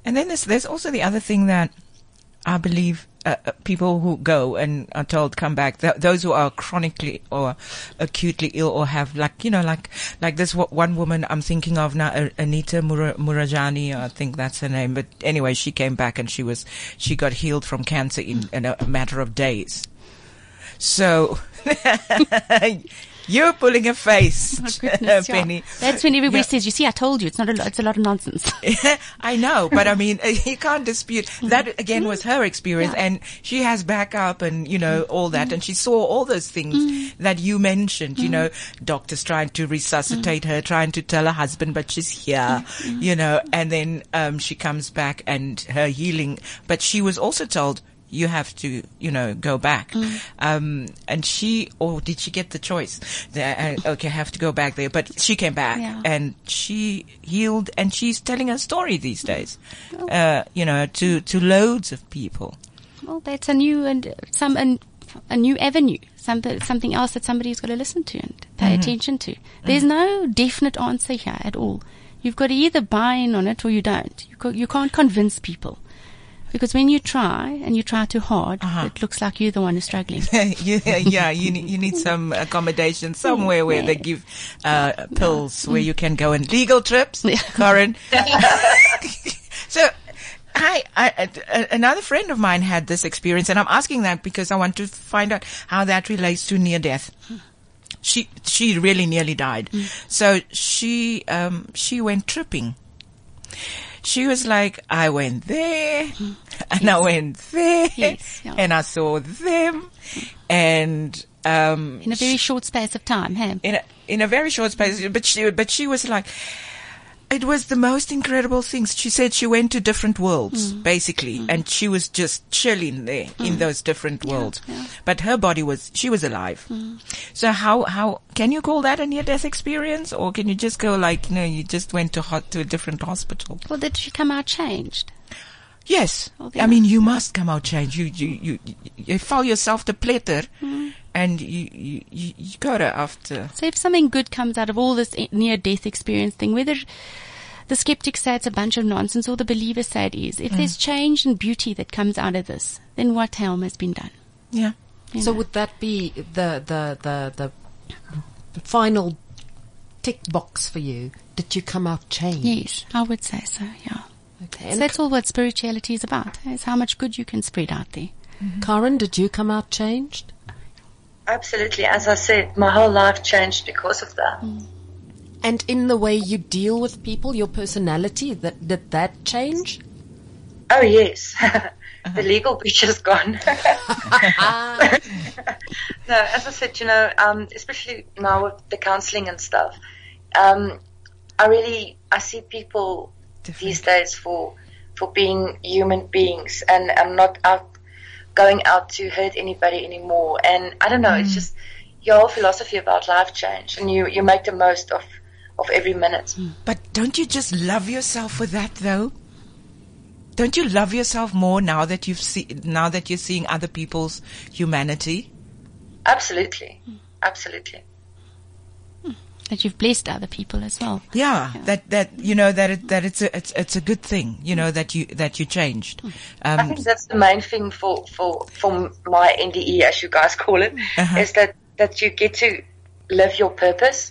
And then there's there's also the other thing that I believe uh, uh, people who go and are told come back, th- those who are chronically or acutely ill or have like you know like like this one woman I'm thinking of now, Anita Mura- Murajani, I think that's her name. But anyway, she came back and she was she got healed from cancer in, in a matter of days. So You're pulling a face, Oh, goodness, yeah. Penny. That's when everybody Yeah. says, "You see, I told you, it's not a lot. It's a lot of nonsense." I know, but I mean, you can't dispute that mm-hmm. again was her experience Yeah. and she has backup and, you know, mm-hmm. all that. And she saw all those things mm-hmm. that you mentioned, you know, doctors trying to resuscitate her, trying to tell her husband, but she's here, you know, and then, um, she comes back and her healing, but she was also told, you have to, you know, go back. Um, and she, or did she get the choice? That, uh, okay, I have to go back there, but she came back Yeah. and she healed and she's telling her story these days, uh, you know, to, to loads of people. well, that's a new and some an, a new avenue. Something something else that somebody's got to listen to and pay attention to. There's no definite answer here at all. You've got to either buy in on it or you don't. You, co- you can't convince people. Because when you try and you try too hard, Uh-huh. it looks like you're the one who's struggling. you, yeah, you need, you need some accommodation somewhere where they give, uh, pills where you can go on legal trips, Corinne. so, I, I, another friend of mine had this experience and I'm asking that because I want to find out how that relates to near death. She, she really nearly died. So she, um, she went tripping. She was like, I went there and I went there Yes, yeah. and I saw them and, um, In a very short space of time, hey? in a, in a very short space. But she, but she was like, it was the most incredible things. She said she went to different worlds, Mm. basically, and she was just chilling there in those different worlds. yeah. Mm. But her body was, she was alive. So how, how, can you call that a near-death experience? Or can you just go like, you know, you just went to hot, to a different hospital? Well, did she come out changed? Yes. I mean, you must come out changed. You, you, you, you, you yourself to platter Mm. And you, you, you, you gotta after. So if something good comes out of all this near death experience thing, whether the skeptics say it's a bunch of nonsense or the believers say it is, if mm. there's change and beauty that comes out of this, then what harm has been done? Yeah. you So know? would that be the the the the final tick box for you? Did you come out changed? yes, I would say so, yeah. Okay. So that's all what spirituality is about. Is how much good you can spread out there. Karen, did you come out changed? Absolutely. As I said, my whole life changed because of that. And in the way you deal with people, your personality, that did that change? Oh, yes. the legal bitch is gone. no, as I said, you know, um, especially now with the counseling and stuff, um, I really, I see people these days for, for being human beings and I'm not out going out to hurt anybody anymore. And I don't know, it's mm. just your whole philosophy about life change and you, you make the most of, of every minute. Mm. But don't you just love yourself for that though? Don't you love yourself more now that you've see, now that you're seeing other people's humanity? Absolutely. Mm. Absolutely. That you've blessed other people as well. Yeah, that, that, you know, that it, that it's a, it's, it's a good thing, you know, that you, that you changed. I Um, think that's the main thing for, for, for my NDE, as you guys call it, is Uh-huh. that, that you get to live your purpose.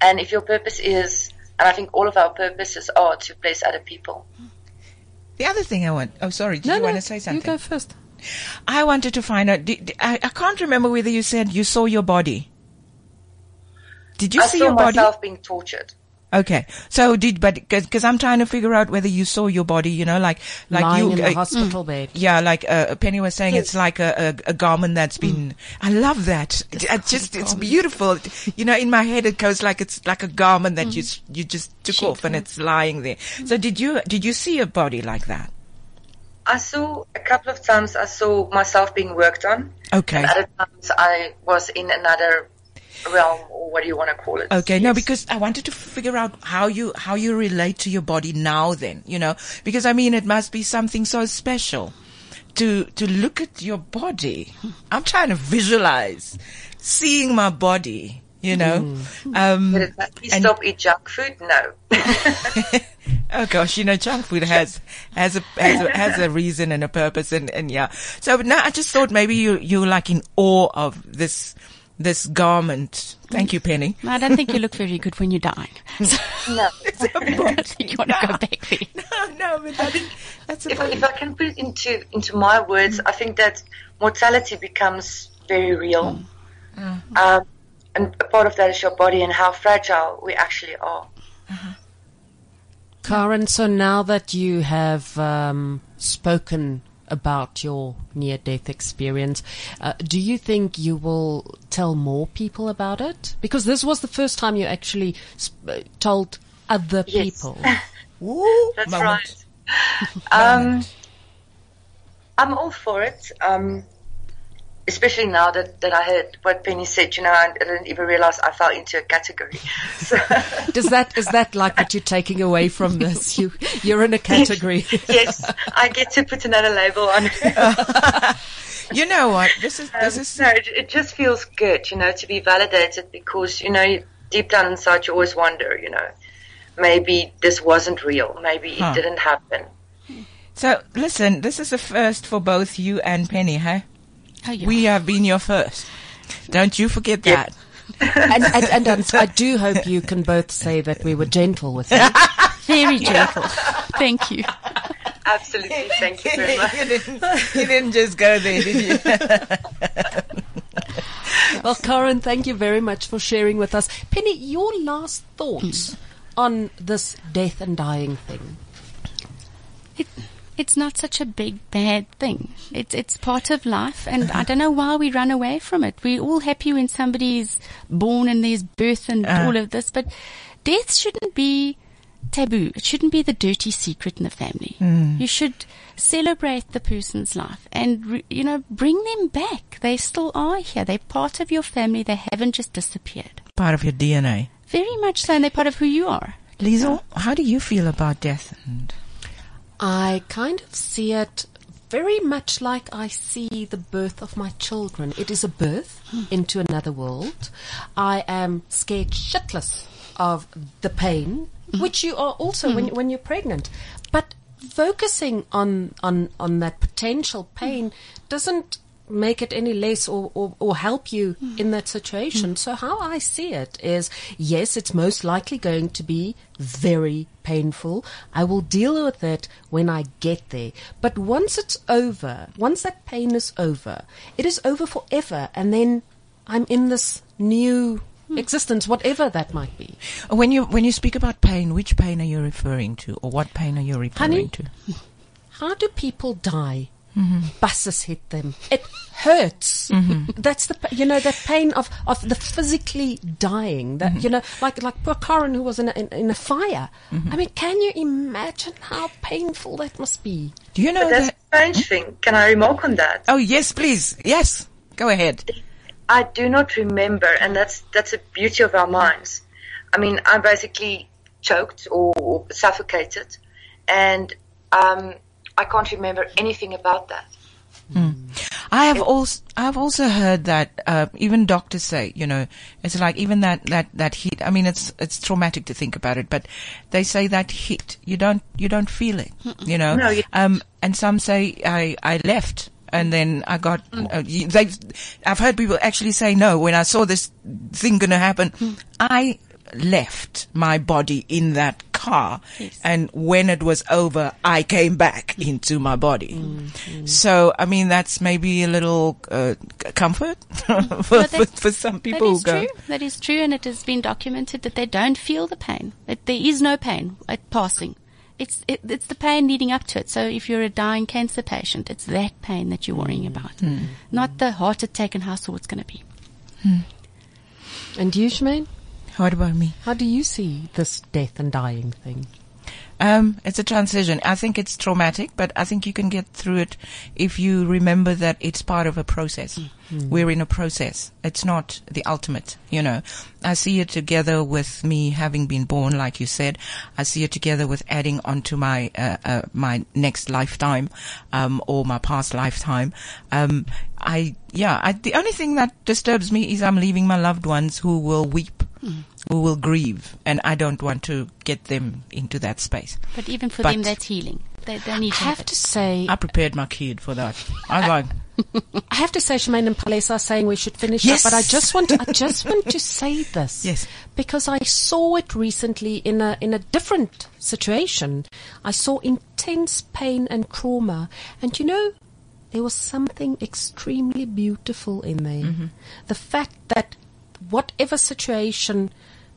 And if your purpose is, and I think all of our purposes are to bless other people. the other thing I want, oh sorry, did you want to say something? You go first. I wanted to find out, did, I, I can't remember whether you said you saw your body. Did you I see saw your body? myself being tortured. Okay. So did, but, cause, cause I'm trying to figure out whether you saw your body, you know, like, like Lying you, in the uh, hospital bed. Yeah, like uh, Penny was saying, it's like a, a, a garment that's been. I love that. It, it just it's beautiful. You know, in my head it goes like it's like a garment that you s- you just took Sheet, off and it's lying there. So did you did you see a body like that? I saw a couple of times I saw myself being worked on. Okay. And other times I was in another realm or what do you want to call it? Okay, no, because I wanted to figure out how you how you relate to your body now. Then you know, because I mean, it must be something so special to to look at your body. I'm trying to visualize seeing my body. You know, um, Did it make me and- stop eat junk food? No. oh gosh, you know, junk food has has a has a, has a reason and a purpose, and and yeah. So now I just thought maybe you you're like in awe of this this garment. Thank you, Penny. I don't think you look very good when you're dying. So no. I don't think you want to go back there. No, no, but that, that's a if, if I can put it into into my words, I think that mortality becomes very real. Um, and a part of that is your body and how fragile we actually are. Karen, so now that you have um, spoken about your near death experience, uh, do you think you will tell more people about it? Because this was the first time you actually sp- uh, told other Yes. people. Woo, That's moment. right. Um, I'm all for it. Um, especially now that, that I heard what Penny said, you know, I didn't even realize I fell into a category. So, Does that is that like what you're taking away from this? You you're in a category. yes, I get to put another label on. You know what? This is this Um, is no, it, it just feels good, you know, to be validated because, you know, deep down inside you always wonder, you know, maybe this wasn't real. Maybe Huh. it didn't happen. so. Listen, this is a first for both you and Penny, huh? Oh, yeah. We have been your first. Don't you forget that. and, and, and, um, I do hope you can both say that we were gentle with you. very gentle. Thank you. Absolutely. Thank you very much. you, didn't, you didn't just go there, did you? Well, Karen, thank you very much for sharing with us. Penny, your last thoughts on this death and dying thing. It, it's not such a big bad thing. It's it's part of life, and I don't know why we run away from it. We're all happy when somebody's born and there's birth and Uh. all of this, but death shouldn't be taboo. It shouldn't be the dirty secret in the family. You should celebrate the person's life and re- you know bring them back. They still are here. They're part of your family. They haven't just disappeared. Part of your DNA. Very much so, and they're part of who you are. Liesel, how do you feel about death? And I kind of see it very much like I see the birth of my children. It is a birth hmm. into another world. I am scared shitless of the pain, mm-hmm. which you are also when, mm-hmm. when you're pregnant. But focusing on, on, on that potential mm-hmm. pain doesn't make it any less or, or, or help you hmm. in that situation. Hmm. So how I see it is, yes, it's most likely going to be very painful. I will deal with it when I get there. But once it's over, once that pain is over, it is over forever. And then I'm in this new hmm. existence, whatever that might be. when you when you speak about pain, which pain are you referring to, or what pain are you referring Honey? to? How do people die? Buses hit them. It hurts. Mm-hmm. That's the you know that pain of, of the physically dying. That mm-hmm. you know, like like poor Karen who was in a, in, in a fire. Mm-hmm. I mean, can you imagine how painful that must be? Do you know But that's that? a strange thing. Can I remark on that? Oh yes, please. Yes, go ahead. I do not remember, and that's that's the beauty of our minds. I mean, I basically choked or, or suffocated, and um, I can't remember anything about that. I have also I've also heard that uh, even doctors say, you know, it's like even that that that hit. I mean, it's it's traumatic to think about it, but they say that hit you don't you don't feel it, you know. No, you- um, and some say I I left. And then I got, uh, they've, I've heard people actually say no when I saw this thing gonna happen. I left my body in that car Yes. and when it was over, I came back into my body. Mm, mm. So, I mean, that's maybe a little uh, comfort for, But for, for some That people who is go. true. That is true, and it has been documented that they don't feel the pain. That there is no pain at passing. It's it, it's the pain leading up to it. So if you're a dying cancer patient, it's that pain that you're worrying mm. about, hmm. not the heart attack and how sore it's going to be. Hmm. And you, Shemaine, What about me? how do you see this death and dying thing? Um, it's a transition. I think it's traumatic, but I think you can get through it if you remember that it's part of a process. We're in a process. It's not the ultimate, you know. I see it together with me having been born, like you said. I see it together with adding onto my, uh, uh, my next lifetime, um, or my past lifetime. Um, I, yeah, I, the only thing that disturbs me is I'm leaving my loved ones who will weep, who will grieve, and I don't want to get them into that space. But even for But- them, that's healing. They, they need I to have have to say, I prepared my kid for that. I was like, I have to say, Shemaine and Palesa are saying we should finish Yes. up, but I just want, to, I just want to say this. Yes. Because I saw it recently in a, in a different situation. I saw intense pain and trauma. And you know, there was something extremely beautiful in there. Mm-hmm. The fact that whatever situation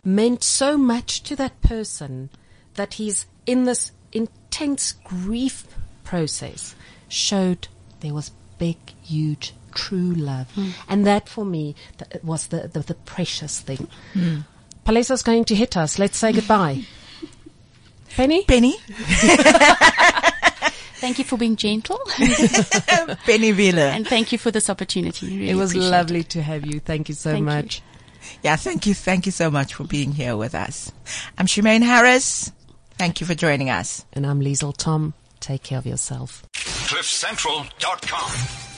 meant so much to that person that he's in this intense grief process showed there was big, huge, true love. And that for me that was the, the, the precious thing. Mm. Palesa's going to hit us. Let's say goodbye. Penny? Penny? Thank you for being gentle. Penny Wheeler. And thank you for this opportunity. Really it was lovely it. to have you. Thank you so thank much. You. Yeah, thank you. Thank you so much for being here with us. I'm Shemaine Harris. Thank you for joining us. And I'm Liesl Tom. Take care of yourself. CliffCentral.com